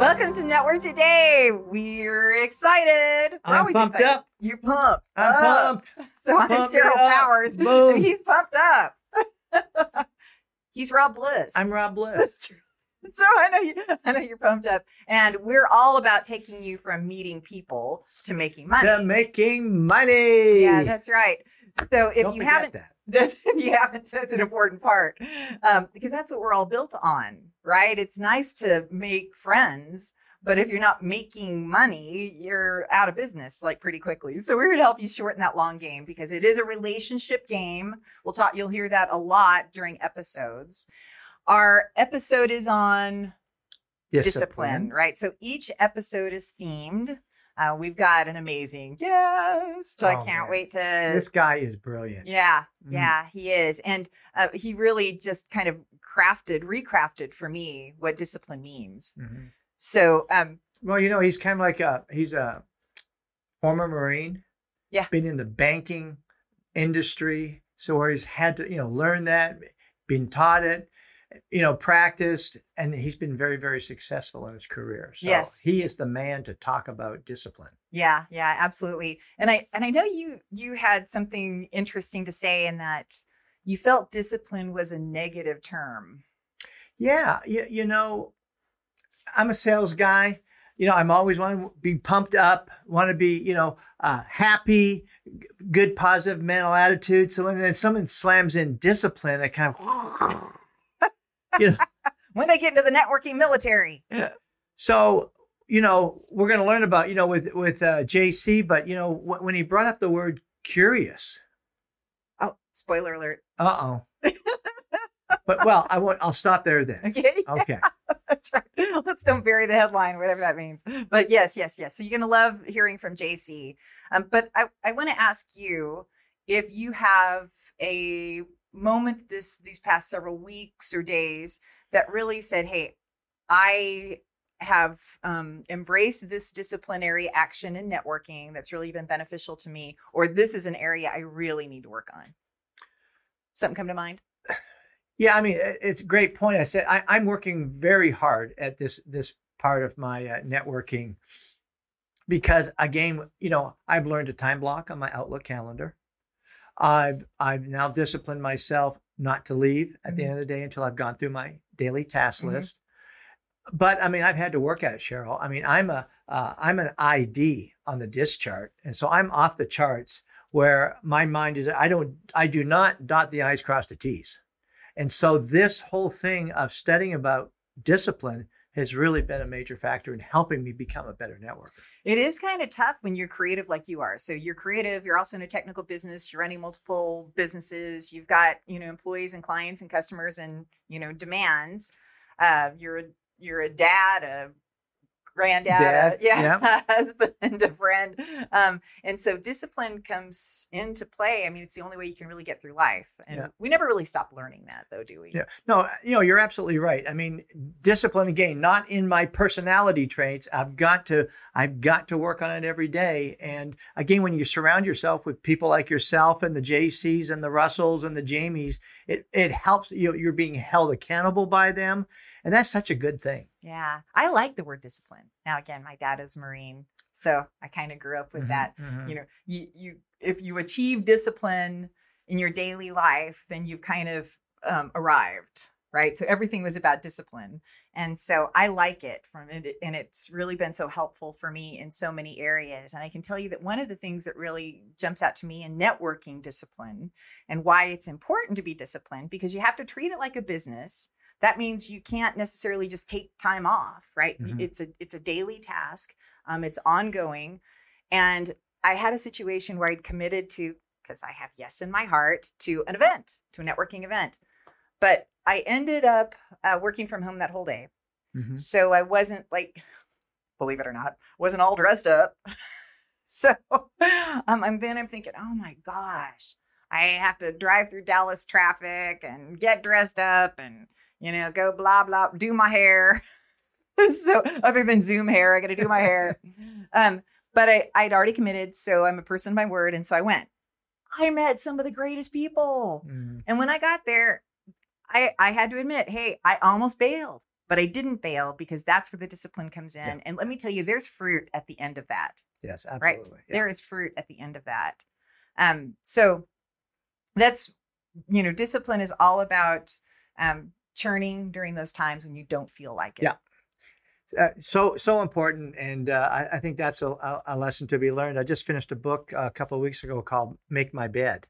Welcome to Network Today. We're excited. We're I'm always pumped excited. up. You're pumped. I'm up. pumped. So I'm Sheryl. Powers. Boom. and He's pumped up. He's Rob Bliss. I'm Rob Bliss. so I know you, I know you're pumped up, and we're all about taking you from meeting people to making money. to making money. yeah, that's right. So if Don't you haven't, that. That if you haven't, that's an important part um, because that's what we're all built on, right? It's nice to make friends, but if you're not making money, you're out of business like pretty quickly. So we're going to help you shorten that long game because it is a relationship game. We'll talk. You'll hear that a lot during episodes. Our episode is on discipline, right? So each episode is themed. Uh, we've got an amazing guest. I Oh, can't man. wait to. This guy is brilliant. yeah, Mm. yeah, he is, and uh, he really just kind of crafted, recrafted for me what discipline means. Mhm. So, um, Well, you know, he's kind of like a he's a former Marine. Yeah. Been in the banking industry, so where he's had to, you know, learn that, been taught it, you know, practiced, and he's been very, very successful in his career. So Yes. he is the man to talk about discipline. yeah, yeah, absolutely. And I and I know you you had something interesting to say in that you felt discipline was a negative term. Yeah, you, you know, I'm a sales guy. You know, I'm always want to be pumped up, want to be, you know, uh, happy, g- good, positive mental attitude. So when then someone slams in discipline, I kind of, you know, When I get into the networking military? Yeah. so you know, we're going to learn about, you know, with with uh, JC, but you know, wh- when he brought up the word curious, Oh, spoiler alert. uh oh. but well, I won't. I'll stop there then. Okay. Okay. That's right. Let's don't bury the headline, whatever that means. But yes, yes, yes. So you're going to love hearing from JC. Um, but I, I want to ask you if you have a moment this these past several weeks or days that really said, "Hey, I have um, embraced this disciplinary action in networking that's really been beneficial to me," or this is an area I really need to work on. Something come to mind? Yeah, I mean, it's a great point. I said I, I'm working very hard at this this part of my uh, networking because again, you know, I've learned to time block on my Outlook calendar. I've I've now disciplined myself not to leave at the Mhm. end of the day until I've gone through my daily task Mhm. list. But I mean, I've had to work at it, Sheryl. I mean, I'm a uh, I'm an ID on the DISC chart, and so I'm off the charts where my mind is. I don't I do not dot the i's, cross the t's. And so this whole thing of studying about discipline has really been a major factor in helping me become a better networker. It is kind of tough when you're creative like you are. So you're creative, you're also in a technical business, you're running multiple businesses, you've got, you know, employees and clients and customers and, you know, demands. Uh, you're a you're a dad, a granddad, Dad, a, yeah, yeah. husband, a friend. Um, and so discipline comes into play. I mean, it's the only way you can really get through life. And Yeah. we never really stop learning that though, do we? Yeah. No, you know, you're absolutely right. I mean, discipline again, not in my personality traits. I've got to I've got to work on it every day. And again, when you surround yourself with people like yourself and the JCs and the Russells and the Jamies, it it helps you you're being held accountable by them. And that's such a good thing. Yeah. I like the word discipline. Now again, my dad is Marine. So I kind of grew up with Mhm, that. mhm. you know you you if you achieve discipline in your daily life then you've kind of um, arrived right so everything was about discipline and so i like it from it and it's really been so helpful for me in so many areas and i can tell you that one of the things that really jumps out to me in networking discipline and why it's important to be disciplined because you have to treat it like a business that means you can't necessarily just take time off right Mhm. it's a it's a daily task um, it's ongoing and I had a situation where I'd committed to, because I have yes in my heart, to an event, to a networking event. But I ended up uh, working from home that whole day. Mhm. So I wasn't like, believe it or not, wasn't all dressed up. so um, and then I'm thinking, oh my gosh, I have to drive through Dallas traffic and get dressed up and, you know, go blah, blah, do my hair. so other than Zoom hair, I got to do my hair. Um, but I, I'd already committed. So I'm a person of my word. And so I went. I met some of the greatest people. Mhm. And when I got there, I, I had to admit, hey, I almost bailed. but I didn't fail because that's where the discipline comes in. Yeah. And let me tell you, there's fruit at the end of that. Yes, Right. absolutely. Yeah. There is fruit at the end of that. Um, so that's you know, discipline is all about um, churning during those times when you don't feel like it. Yeah. uh, so so important, and uh, I, I think that's a, a, lesson to be learned. I just finished a book a couple of weeks ago called "Make My Bed,"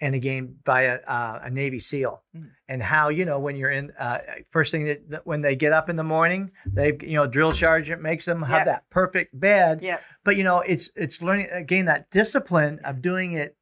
and again by a, uh, a Navy SEAL, Mhm. and how you know when you're in uh, first thing that, that when they get up in the morning, they you know drill sergeant makes them have Yep. that perfect bed, Yeah. but you know it's it's learning again that discipline of doing it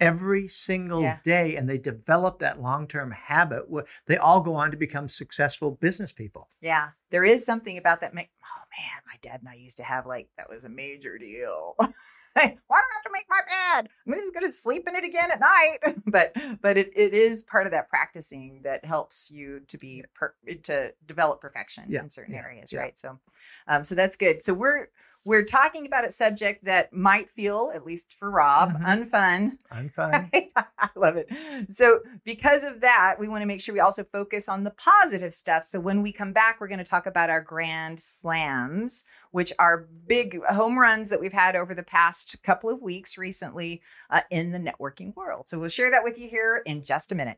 every single Yeah. day and they develop that long-term habit they all go on to become successful business people Yeah, there is something about that. Make oh man, my dad and I used to have like that was a major deal. Why do I have to make my bed? I'm just going to sleep in it again at night. but but it, it is part of that practicing that helps you to be per, to develop perfection Yeah, in certain yeah, areas, right? So um, so that's good. So we're we're talking about a subject that might feel, at least for Rob, Mhm. unfun. i'm fine I love it. So, because of that, we want to make sure we also focus on the positive stuff. So, when we come back, we're going to talk about our grand slams, which are big home runs that we've had over the past couple of weeks recently uh, in the networking world. So, we'll share that with you here in just a minute.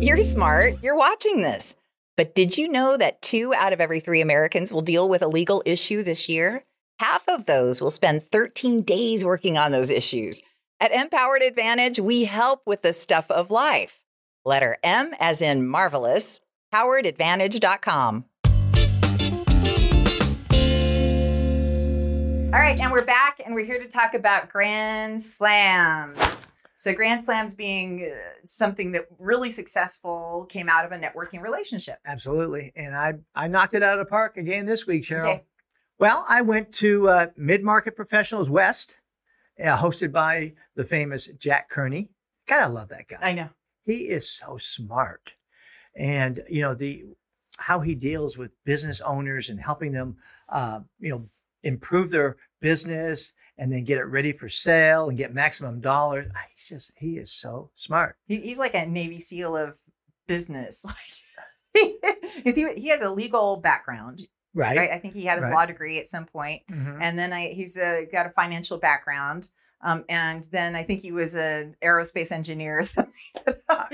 You're smart. You're watching this. But did you know that two out of every three Americans will deal with a legal issue this year? Half of those will spend 13 days working on those issues. At MPowered Advantage, we help with the stuff of life. Letter M as in marvelous, poweredadvantage.com. All right, and we're back and we're here to talk about Grand Slams. So, Grand Slams being uh, something that really successful came out of a networking relationship. Absolutely. And I, I knocked it out of the park again this week, Sheryl. Okay. Well, I went to uh, Mid Market Professionals West, uh, hosted by the famous Jack Kearney. God, I love that guy. I know. He is so smart. And, you know, the how he deals with business owners and helping them, uh, you know, improve their business and then get it ready for sale and get maximum dollars. Ah, He's just, he is so smart. He, he's like a Navy SEAL of business. Like, he, he has a legal background, Right. right? I think he had his Right. law degree at some point. Mhm. and then I, he's uh, got a financial background. Um, and then I think he was an aerospace engineer or something.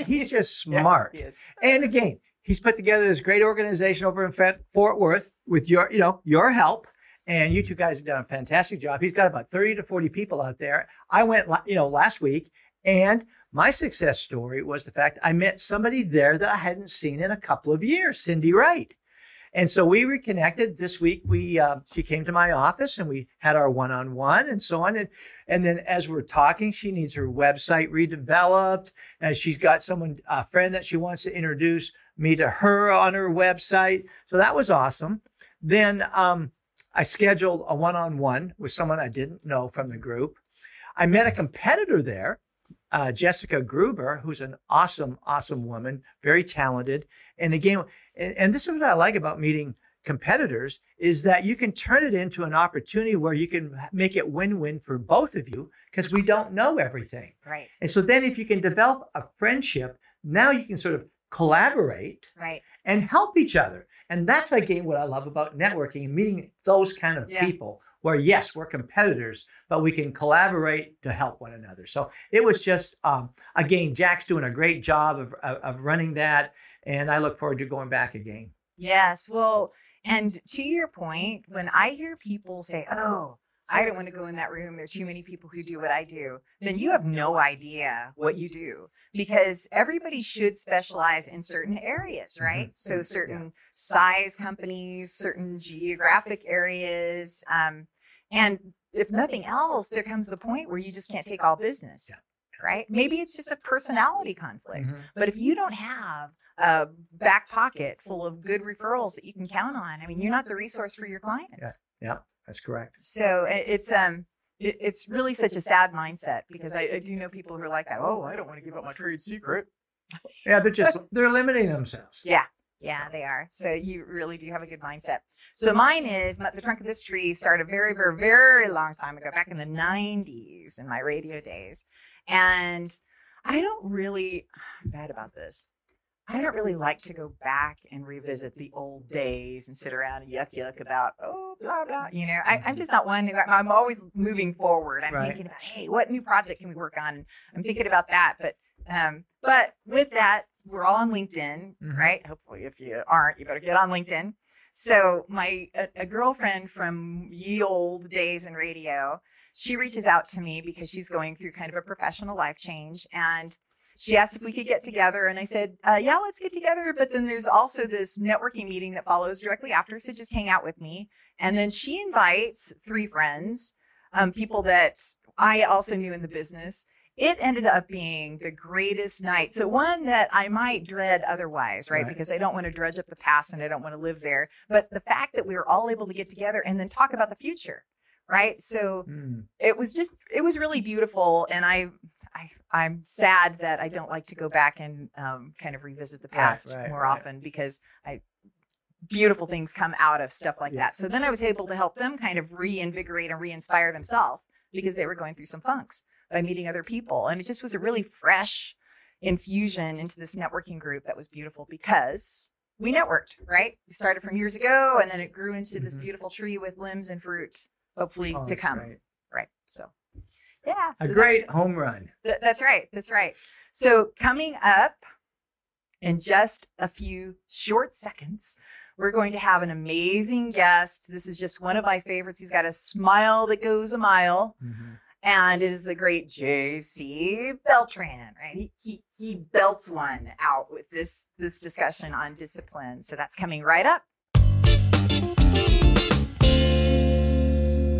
He's just Yeah, smart. he. And again, he's put together this great organization over in Fort Worth with your, you know, your help. And you two guys have done a fantastic job. He's got about 30 to 40 people out there. I went, you know, last week and my success story was the fact I met somebody there that I hadn't seen in a couple of years, Cindy Wright. And so we reconnected this week. We uh, she came to my office and we had our one-on-one and so on. And, and then as we're talking, she needs her website redeveloped, and she's got someone a friend that she wants to introduce me to her on her website. So that was awesome. Then um, I scheduled a one-on-one with someone I didn't know from the group. I met a competitor there, uh, Jessica Gruber, who's an awesome, awesome woman, very talented. And again, and, and this is what I like about meeting competitors is that you can turn it into an opportunity where you can make it win-win for both of you because we don't know everything. Right, And so then if you can develop a friendship, now you can sort of collaborate right. and help each other. And that's again what I love about networking and meeting those kind of Yeah. people where yes, we're competitors, but we can collaborate to help one another. So it was just um, again, Jack's doing a great job of, of, of running that. And I look forward to going back again. Yes. Well, and to your point, when I hear people say, oh, I don't want to go in that room. There's too many people who do what I do. Then you have no idea what you do because everybody should specialize in certain areas, right? So certain size companies, certain geographic areas. Um, and if nothing else, there comes the point where you just can't take all business, right? Maybe it's just a personality conflict. Mhm. But if you don't have a back pocket full of good referrals that you can count on, I mean, you're not the resource for your clients. Yeah, that's correct. So it's um, it, it's really such a sad mindset because I, I do know people who are like that. Oh, I don't want to give up my trade secret. Yeah, they're just they're limiting themselves. Yeah, yeah, they are. So you really do have a good mindset. So mine is the trunk of this tree started very, very, very long time ago, back in the '90s in my radio days, and I don't really. I'm bad about this. I don't really like to go back and revisit the old days and sit around and yuck yuck about oh blah blah. You know, I, I'm just not one. Who, I'm always moving forward. I'm Right. thinking about hey, what new project can we work on? I'm thinking about that. But um, but with that, we're all on LinkedIn, Mhm. right? Hopefully, if you aren't, you better get on LinkedIn. So my a, a girlfriend from ye old days in radio, she reaches out to me because she's going through kind of a professional life change and she asked if we could get together and i said uh, yeah let's get together. but then there's also this networking meeting that follows directly after so just hang out with me. And then she invites three friends um, people that i also knew in the business. It ended up being the greatest night. So one that i might dread otherwise right, Right. because i don't want to dredge up the past and i don't want to live there. But the fact that we were all able to get together and then talk about the future right? So Mm. it was just it was really beautiful and i I, I'm sad that I don't like to go back and um, kind of revisit the past right, more right. often because I beautiful things come out of stuff like Yeah. that. So then I was able to help them kind of reinvigorate and re-inspire themselves because they were going through some funks by meeting other people, and it just was a really fresh infusion into this networking group that was beautiful because we networked. Right, we started from years ago, and then it grew into this Mhm. beautiful tree with limbs and fruit, hopefully Oh, to come. great. Right, so. Yeah, A so great home run. Th- that's right. That's right. So, coming up in just a few short seconds, we're going to have an amazing guest. This is just one of my favorites. He's got a smile that goes a mile, Mhm. and it is the great J.C. Beltran. Right? He, he he belts one out with this this discussion on discipline. So that's coming right up.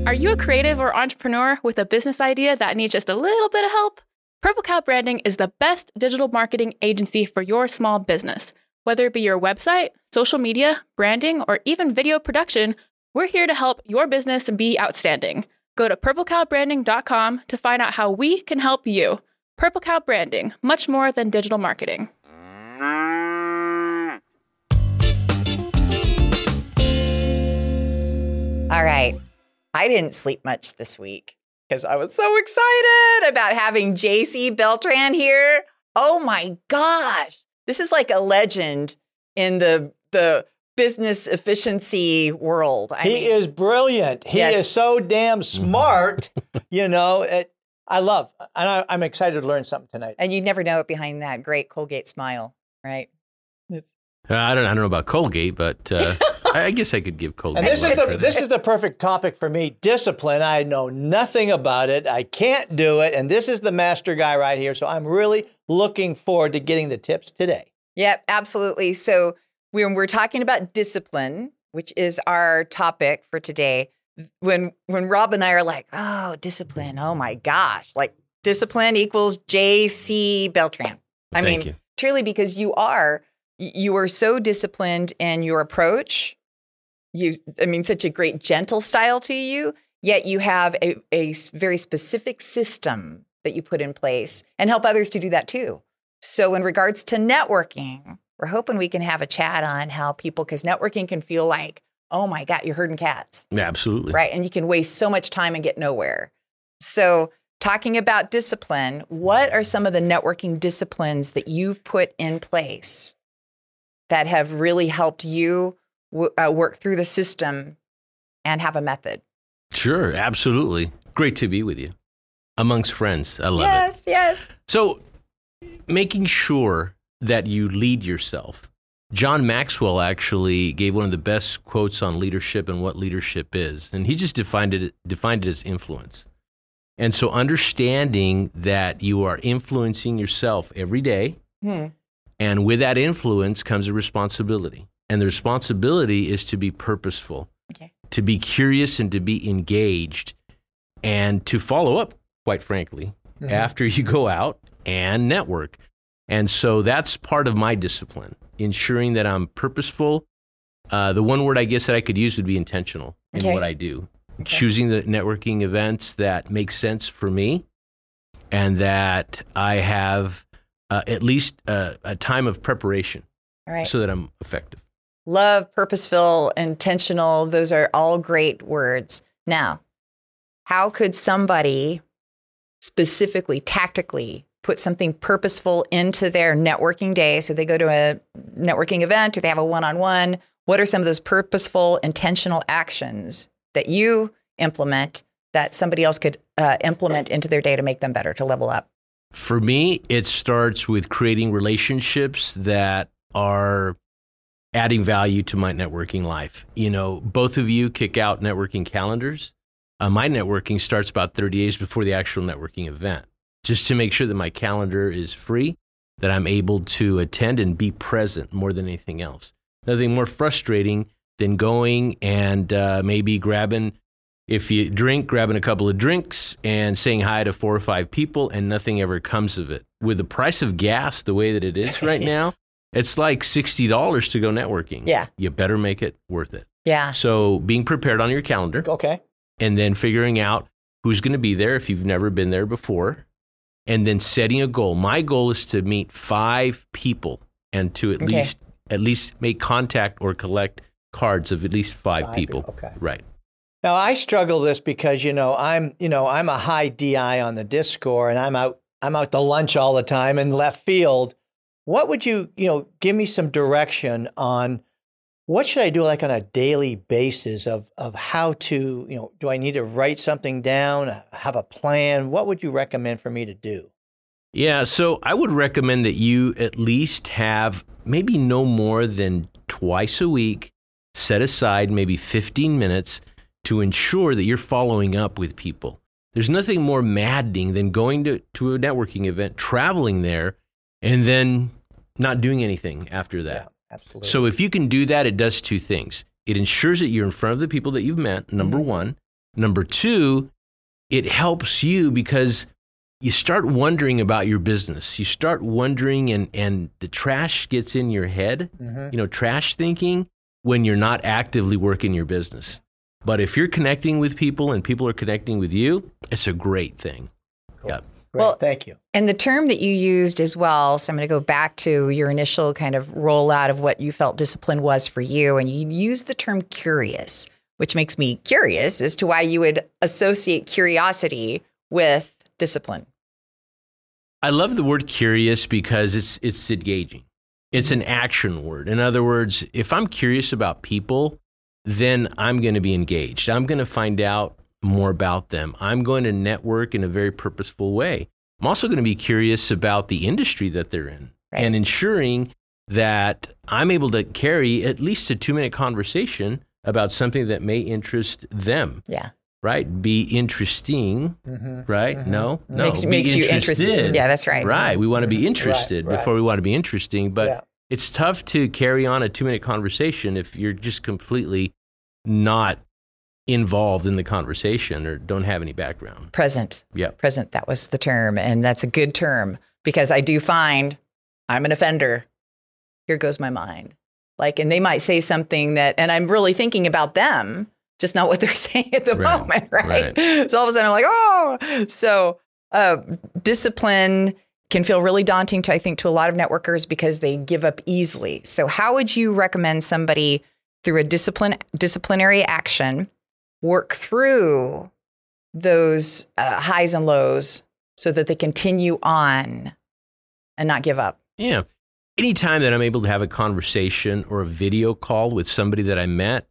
Are you a creative or entrepreneur with a business idea that needs just a little bit of help? Purple Cow Branding is the best digital marketing agency for your small business. Whether it be your website, social media, branding, or even video production, we're here to help your business be outstanding. Go to purplecowbranding.com to find out how we can help you. Purple Cow Branding, much more than digital marketing. All right. I didn't sleep much this week because I was so excited about having JC Beltran here. Oh my gosh. This is like a legend in the the business efficiency world. I he mean, is brilliant. He Yes. is so damn smart. you know, it, I love, and I, I'm excited to learn something tonight. and you never know it behind that great Colgate smile, right? It's, Uh, I don't. I don't know about Colgate, but uh, I, I guess I could give Colgate. And this is the for this that. is the perfect topic for me. Discipline. I know nothing about it. I can't do it, and this is the master guy right here. So I'm really looking forward to getting the tips today. Yep, absolutely. So when we're talking about discipline, which is our topic for today, when when Rob and I are like, oh, discipline, oh my gosh, like discipline equals J.C. Beltran. I Thank mean, you. truly, because you are you are so disciplined in your approach. You, I mean, such a great gentle style to you. Yet you have a, a very specific system that you put in place and help others to do that too. So, in regards to networking, we're hoping we can have a chat on how people, because networking can feel like, oh my God, you're herding cats, Absolutely. right? And you can waste so much time and get nowhere. So, talking about discipline, what are some of the networking disciplines that you've put in place that have really helped you w- uh, work through the system and have a method? Sure. Absolutely. Great to be with you amongst friends. I love it. yes, yes. So, making sure that you lead yourself. John Maxwell actually gave one of the best quotes on leadership and what leadership is, and he just defined it defined it as influence. And so, understanding that you are influencing yourself every day, Hmm. and with that influence comes a responsibility, and the responsibility is to be purposeful, Okay. to be curious, and to be engaged, and to follow up. Quite frankly, Mhm. after you go out and network. And so that's part of my discipline, ensuring that I'm purposeful. Uh, the one word I guess that I could use would be intentional in what I do, choosing the networking events that make sense for me and that I have uh, at least a, a time of preparation All right. so that I'm effective. Love, purposeful, intentional, those are all great words. Now, how could somebody specifically, tactically put something purposeful into their networking day. So they go to a networking event or they have a one on one. What are some of those purposeful, intentional actions that you implement that somebody else could uh, implement into their day to make them better, to level up? For me, it starts with creating relationships that are adding value to my networking life. You know, both of you kick out networking calendars. Uh, my networking starts about 30 days before the actual networking event, just to make sure that my calendar is free, that I'm able to attend and be present more than anything else. Nothing more frustrating than going and uh, maybe grabbing, if you drink, grabbing a couple of drinks and saying hi to four or five people, and nothing ever comes of it. With the price of gas the way that it is right now, it's like $60 to go networking. Yeah. You better make it worth it. Yeah. So being prepared on your calendar Okay. and then figuring out who's going to be there if you've never been there before and then setting a goal. My goal is to meet 5 people and to at Okay. least at least make contact or collect cards of at least 5, Five people. people, okay. Right. Now I struggle this because you know I'm you know I'm a high DI on the DISC score and I'm out I'm out to lunch all the time in left field. What would you you know give me some direction on what should I do like on a daily basis of of how to you know do I need to write something down have a plan what would you recommend for me to do? Yeah, so I would recommend that you at least have maybe no more than twice a week set aside maybe 15 minutes to ensure that you're following up with people. There's nothing more maddening than going to, to a networking event, traveling there, and then not doing anything after that. absolutely. So if you can do that, it does two things. It ensures that you're in front of the people that you've met, number one. Number two, it helps you because you start wondering about your business. You start wondering and and the trash gets in your head, Mhm. you know, trash thinking when you're not actively working your business. But if you're connecting with people and people are connecting with you, it's a great thing. Yeah. Great, Well- thank you. And the term that you used as well, so I'm going to go back to your initial kind of rollout of what you felt discipline was for you. And you used the term curious, which makes me curious as to why you would associate curiosity with discipline. I love the word curious because it's it's engaging. It's an action word. In other words, if I'm curious about people, then I'm going to be engaged. I'm going to find out more about them. I'm going to network in a very purposeful way. I'm also going to be curious about the industry that they're in Right. and ensuring that I'm able to carry at least a 2-minute conversation about something that may interest them, Yeah. right? Be interesting, Mhm. right? Mhm. No. No. makes be makes you interested. interested. Yeah, that's right. Right. We want to be interested Right, right. before we want to be interesting. But Yeah. it's tough to carry on a two minute conversation if you're just completely not involved in the conversation or don't have any background. Present. Yeah. Present. That was the term. And that's a good term because I do find I'm an offender. Here goes my mind. Like, and they might say something that, and I'm really thinking about them, just not what they're saying at the Right, moment, right? So all of a sudden I'm like, oh, so uh, discipline can feel really daunting to, I think, to a lot of networkers because they give up easily. So how would you recommend somebody through a discipline disciplinary action work through those uh, highs and lows so that they continue on and not give up? Yeah. Anytime that I'm able to have a conversation or a video call with somebody that I met,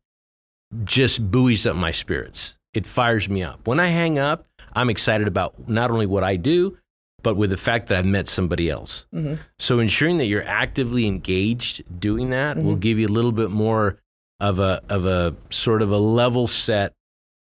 just buoys up my spirits. It fires me up. When I hang up, I'm excited about not only what I do, but with the fact that I've met somebody else. Mhm. So ensuring that you're actively engaged doing that will Mhm. give you a little bit more of a of a sort of a level set,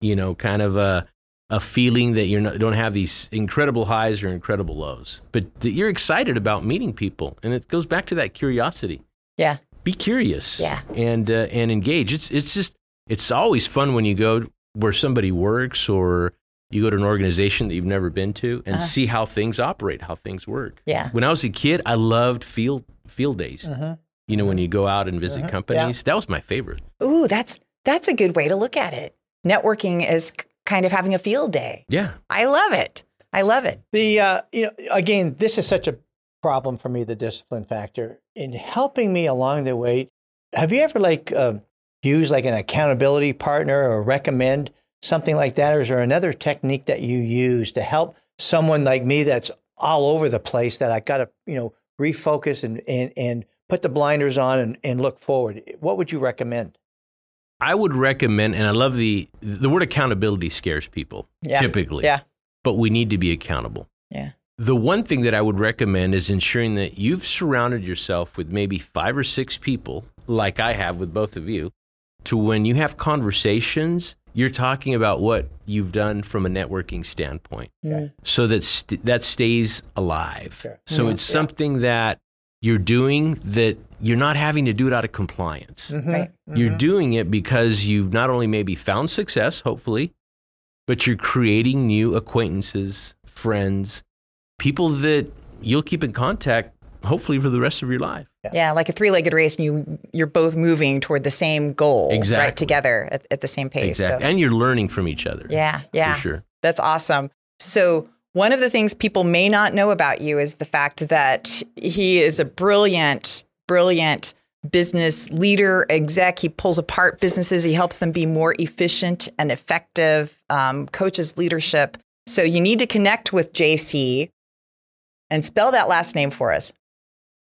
you know, kind of a a feeling that you're not, don't have these incredible highs or incredible lows, but that you're excited about meeting people, and it goes back to that curiosity. Yeah. Be curious. Yeah. And uh, and engage. It's it's just it's always fun when you go where somebody works or you go to an organization that you've never been to and Uh-huh. see how things operate, how things work. Yeah. When I was a kid, I loved field field days. Mhm. You know, when you go out and visit Mhm. companies, that was my favorite. Ooh, that's that's a good way to look at it. Networking is kind of having a field day. Yeah. I love it. I love it. The uh, you know again, this is such a problem for me. The discipline factor in helping me along the way. Have you ever like uh, used like an accountability partner or recommend something like that, or is there another technique that you use to help someone like me that's all over the place that I got to, you know, refocus and, and, and put the blinders on and, and look forward. What would you recommend? I would recommend, and I love the the word accountability scares people Yeah. typically. Yeah. But we need to be accountable. Yeah. The one thing that I would recommend is ensuring that you've surrounded yourself with maybe five or six people, like I have with both of you, to when you have conversations, you're talking about what you've done from a networking standpoint, Mm. so that st- that stays alive. Sure. So Mhm. it's something that you're doing that you're not having to do it out of compliance. Mm-hmm. Right. You're doing it because you've not only maybe found success, hopefully, but you're creating new acquaintances, friends, people that you'll keep in contact, hopefully, for the rest of your life. Yeah, like a three-legged race, and you you're both moving toward the same goal, right? Together at, at the same pace. exactly. So, And you're learning from each other. yeah, yeah, For sure. that's awesome. So one of the things people may not know about you is the fact that he is a brilliant, brilliant business leader, exec. He pulls apart businesses. He helps them be more efficient and effective. Um, coaches leadership. So you need to connect with JC and spell that last name for us.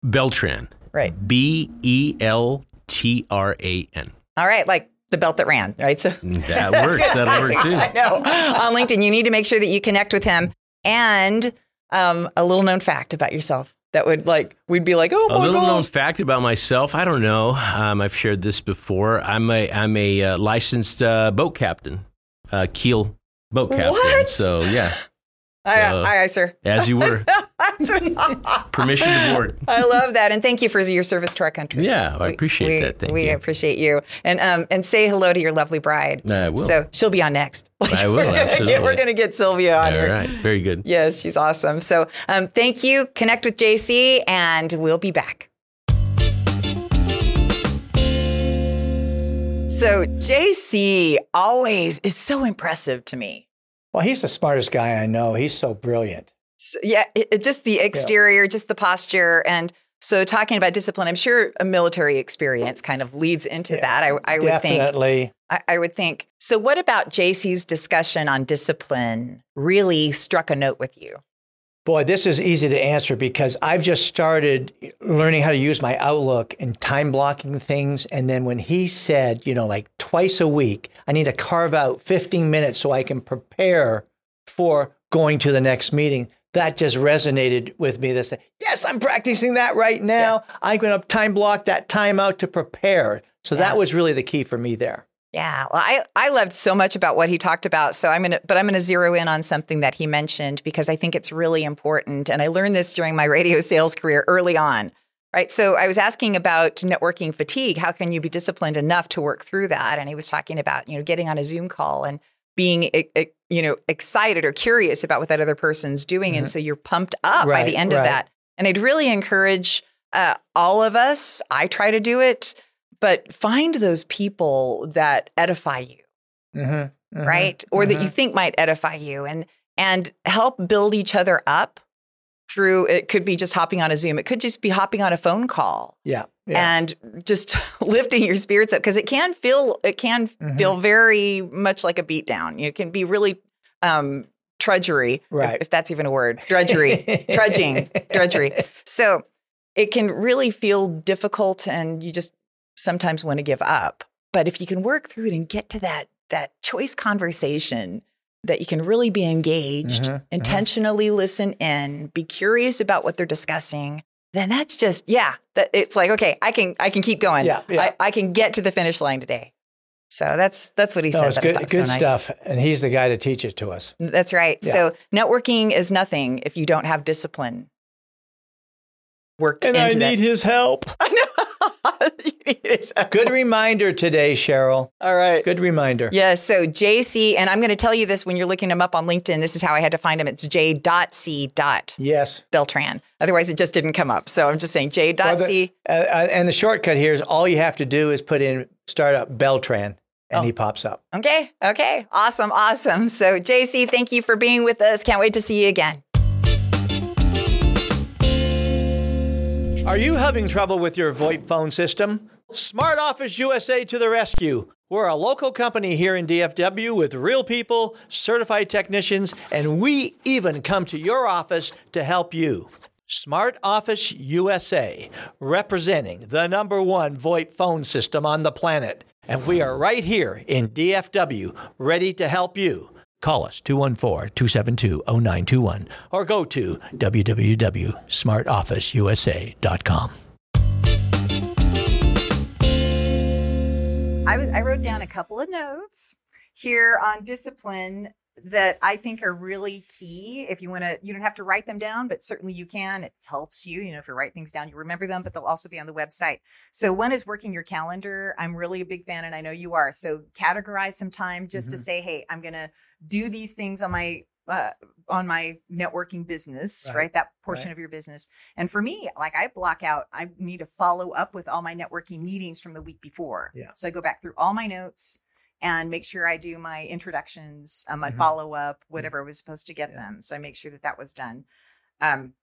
Beltran. Right. B E L T R A N. All right, like the belt that ran, right? So That works. That'll work too. I know. On LinkedIn, you need to make sure that you connect with him. And um, a little known fact about yourself that would like we'd be like, oh A little known fact about myself. I don't know. Um, I've shared this before. I'm a I'm a uh, licensed uh, boat captain, uh, keel boat captain. What? So yeah, Aye, aye, aye, sir. as you were, permission to board. I love that, and thank you for your service to our country. Yeah, I We- appreciate we, that. Thank we you. appreciate you, and um, and say hello to your lovely bride. I will. So she'll be on next. I will, We're gonna get, absolutely. we're gonna get Sylvia on All here. right, very good. Yes, she's awesome. So um, thank you. Connect with JC, and we'll be back. So JC always is so impressive to me. Well, he's the smartest guy I know. He's so brilliant. So, yeah, it, just the exterior, just the posture, and so talking about discipline. I'm sure a military experience kind of leads into that. I, I would think. Definitely. I, I would think. So, what about JC's discussion on discipline really struck a note with you? Boy, this is easy to answer because I've just started learning how to use my Outlook and time blocking things. And then when he said, you know, like twice a week, I need to carve out 15 minutes so I can prepare for going to the next meeting, that just resonated with me. That said, yes, I'm practicing that right now. I'm going to time block that time out to prepare. So Yeah. that was really the key for me there. Yeah, well, I I loved so much about what he talked about. So I'm gonna, but I'm gonna zero in on something that he mentioned because I think it's really important. And I learned this during my radio sales career early on. Right. So I was asking about networking fatigue. How can you be disciplined enough to work through that? And he was talking about you know getting on a Zoom call and being e- e- you know excited or curious about what that other person's doing, and so you're pumped up by the end of that. And I'd really encourage uh, all of us. I try to do it but find those people that edify you Mm-hmm, right or that you think might edify you and and help build each other up through it could be just hopping on a zoom it could just be hopping on a phone call Yeah. Yeah. and just lifting your spirits up because it can feel it can Mhm. feel very much like a beat down it can be really um trudgery if- Right. if that's even a word drudgery trudging drudgery so it can really feel difficult and you just sometimes want to give up but if you can work through it and get to that that choice conversation that you can really be engaged Mhm, mhm. intentionally listen in be curious about what they're discussing then that's just yeah that it's like okay i can i can keep going Yeah, yeah. I, I can get to the finish line today so that's that's what he No, said it's good, good so nice. stuff. And he's the guy to teach it to us. That's right. Yeah. So networking is nothing if you don't have discipline worked And into that. his help. I know. Need his help. Good reminder today, Sheryl. All right. Good reminder. Yeah. So JC, and I'm going to tell you this when you're looking him up on LinkedIn. This is how I had to find him. It's J.C. Yes. Beltran. Otherwise, it just didn't come up. So I'm just saying Well, the- uh, uh, and the shortcut here is all you have to do is put in startup Beltran and Oh. he pops up. Okay. Okay. Awesome. Awesome. So JC, thank you for being with us. Can't wait to see you again. Are you having trouble with your VoIP phone system? Smart Office USA to the rescue. We're a local company here in DFW with real people, certified technicians, and we even come to your office to help you. Smart Office USA, representing the number one VoIP phone system on the planet. And we are right here in DFW, ready to help you. Call us 214 272 0921 or go to www.smartofficeusa.com. I, was, I wrote down a couple of notes here on discipline that I think are really key. If you want to, you don't have to write them down, but certainly you can. It helps you. You know, if you write things down, you remember them, but they'll also be on the website. So one is working your calendar. I'm really a big fan, and I know you are. So categorize some time just mm-hmm. to say, hey, I'm going to do these things on my uh, on my networking business, right? right? That portion right. of your business. And for me, like I block out, I need to follow up with all my networking meetings from the week before. Yeah. So I go back through all my notes and make sure I do my introductions, um, my mm-hmm. follow up, whatever I was supposed to get yeah. them. So I make sure that that was done. Um,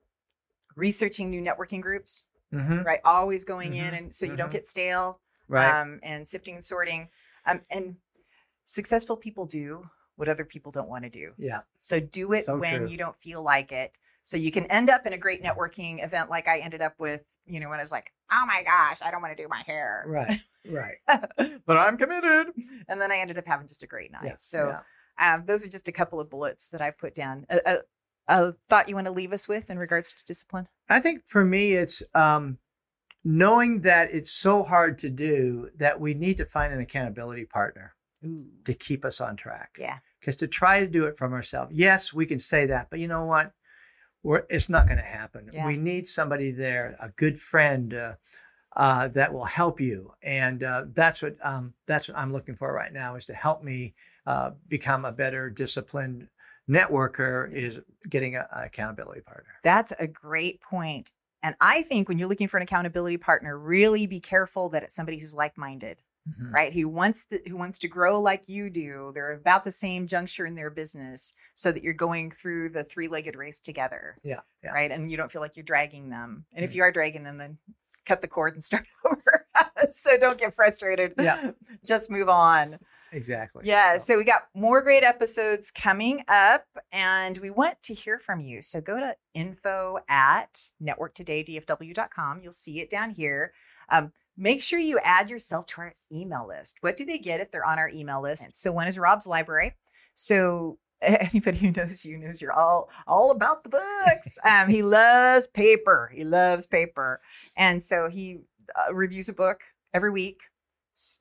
researching new networking groups, mm-hmm. right? Always going mm-hmm. in, and so you don't mm-hmm. get stale, right? Um, and sifting and sorting. Um, and successful people do what other people don't want to do. Yeah. So do it so when true. you don't feel like it. So you can end up in a great networking event like I ended up with, you know, when I was like, oh my gosh, I don't want to do my hair. Right. Right. but I'm committed. And then I ended up having just a great night. Yeah. So yeah. Um, those are just a couple of bullets that I put down. A, a, a, thought you want to leave us with in regards to discipline? I think for me, it's um, knowing that it's so hard to do that we need to find an accountability partner Ooh. to keep us on track. Yeah. Because to try to do it from ourselves, yes, we can say that, but you know what? We're, it's not going to happen. Yeah. We need somebody there, a good friend uh, uh, that will help you, and uh, that's what um, that's what I'm looking for right now is to help me uh, become a better disciplined networker. Is getting an accountability partner. That's a great point. And I think when you're looking for an accountability partner, really be careful that it's somebody who's like-minded mm-hmm. right? Who wants the, who wants to grow like you do. They're about the same juncture in their business, so that you're going through the three-legged race together. Yeah, yeah. right. And you don't feel like you're dragging them. And mm-hmm. if you are dragging them, then cut the cord and start over. so don't get frustrated. Yeah, just move on. Exactly. Yeah. So. so we got more great episodes coming up, and we want to hear from you. So go to info at networktodaydfw.com. You'll see it down here. Um, make sure you add yourself to our email list. What do they get if they're on our email list? So one is Rob's library. So anybody who knows you knows you're all all about the books. Um, he loves paper. He loves paper, and so he uh, reviews a book every week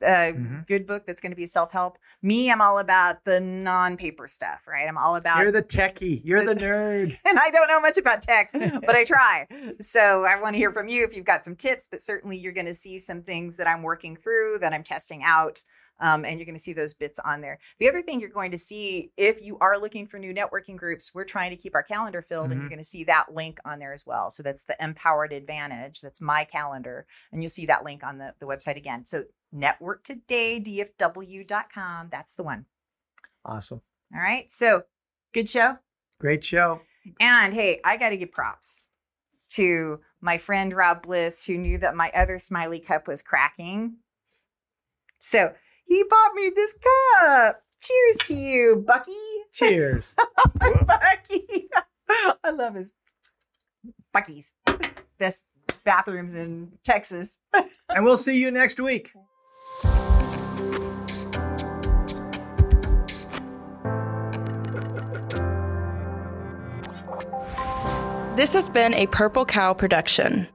a mm-hmm. good book that's going to be self help. Me, I'm all about the non paper stuff, right? I'm all about. You're the techie. You're the, the nerd. And I don't know much about tech, but I try. So I want to hear from you if you've got some tips, but certainly you're going to see some things that I'm working through that I'm testing out. Um, and you're going to see those bits on there. The other thing you're going to see if you are looking for new networking groups, we're trying to keep our calendar filled, mm-hmm. and you're mm-hmm. going to see that link on there as well. So that's the Empowered Advantage. That's my calendar, and you'll see that link on the, the website again. So networktodaydfw.com. That's the one. Awesome. All right. So good show. Great show. And hey, I got to give props to my friend Rob Bliss, who knew that my other smiley cup was cracking. So he bought me this cup. Cheers to you, Bucky. Cheers. Bucky. I love his Buc-ee's. Best bathrooms in Texas. and we'll see you next week. This has been a Purple Cow production.